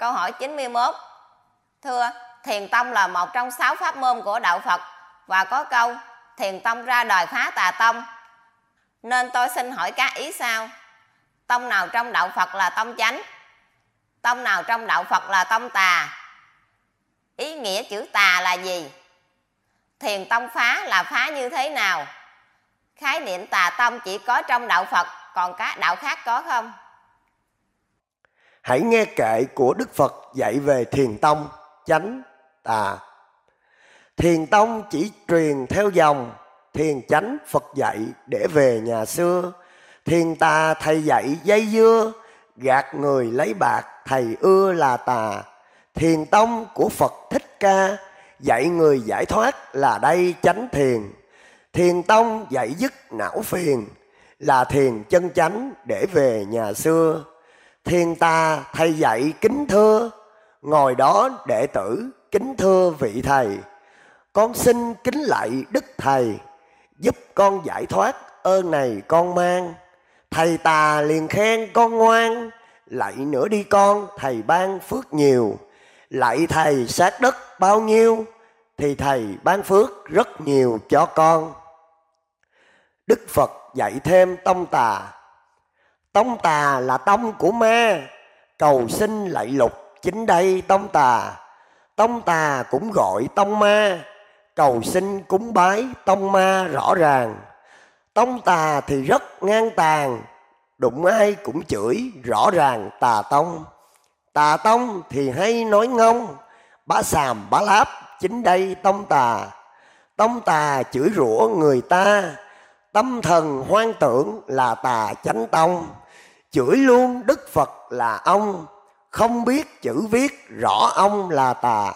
Câu hỏi 91 Thưa, thiền tông là một trong sáu pháp môn của đạo Phật và có câu thiền tông ra đời phá tà tông. Nên tôi xin hỏi các ý sao? Tông nào trong đạo Phật là tông chánh? Tông nào trong đạo Phật là tông tà? Ý nghĩa chữ tà là gì? Thiền tông phá là phá như thế nào? Khái niệm tà tông chỉ có trong đạo Phật, còn các đạo khác có không? Hãy nghe kệ của Đức Phật dạy về thiền tông, chánh, tà. Thiền tông chỉ truyền theo dòng, thiền chánh Phật dạy để về nhà xưa. Thiền tà thầy dạy dây dưa, gạt người lấy bạc thầy ưa là tà. Thiền tông của Phật Thích Ca dạy người giải thoát là đây chánh thiền. Thiền tông dạy dứt não phiền là thiền chân chánh để về nhà xưa. Thiền ta thầy dạy kính thưa, ngồi đó đệ tử kính thưa vị thầy. Con xin kính lạy đức thầy, giúp con giải thoát ơn này con mang. Thầy tà liền khen con ngoan, lạy nữa đi con, thầy ban phước nhiều. Lạy thầy sát đất bao nhiêu, thì thầy ban phước rất nhiều cho con. Đức Phật dạy thêm tông tà. Tông tà là tông của ma, cầu sinh lại lục chính đây tông tà. Tông tà cũng gọi tông ma, cầu sinh cúng bái tông ma rõ ràng. Tông tà thì rất ngang tàn, đụng ai cũng chửi rõ ràng tà tông. Tà tông thì hay nói ngông, bá xàm bá láp chính đây tông tà. Tông tà chửi rủa người ta, tâm thần hoang tưởng là tà chánh tông, chửi luôn đức phật là ông, không biết chữ viết rõ ông là tà.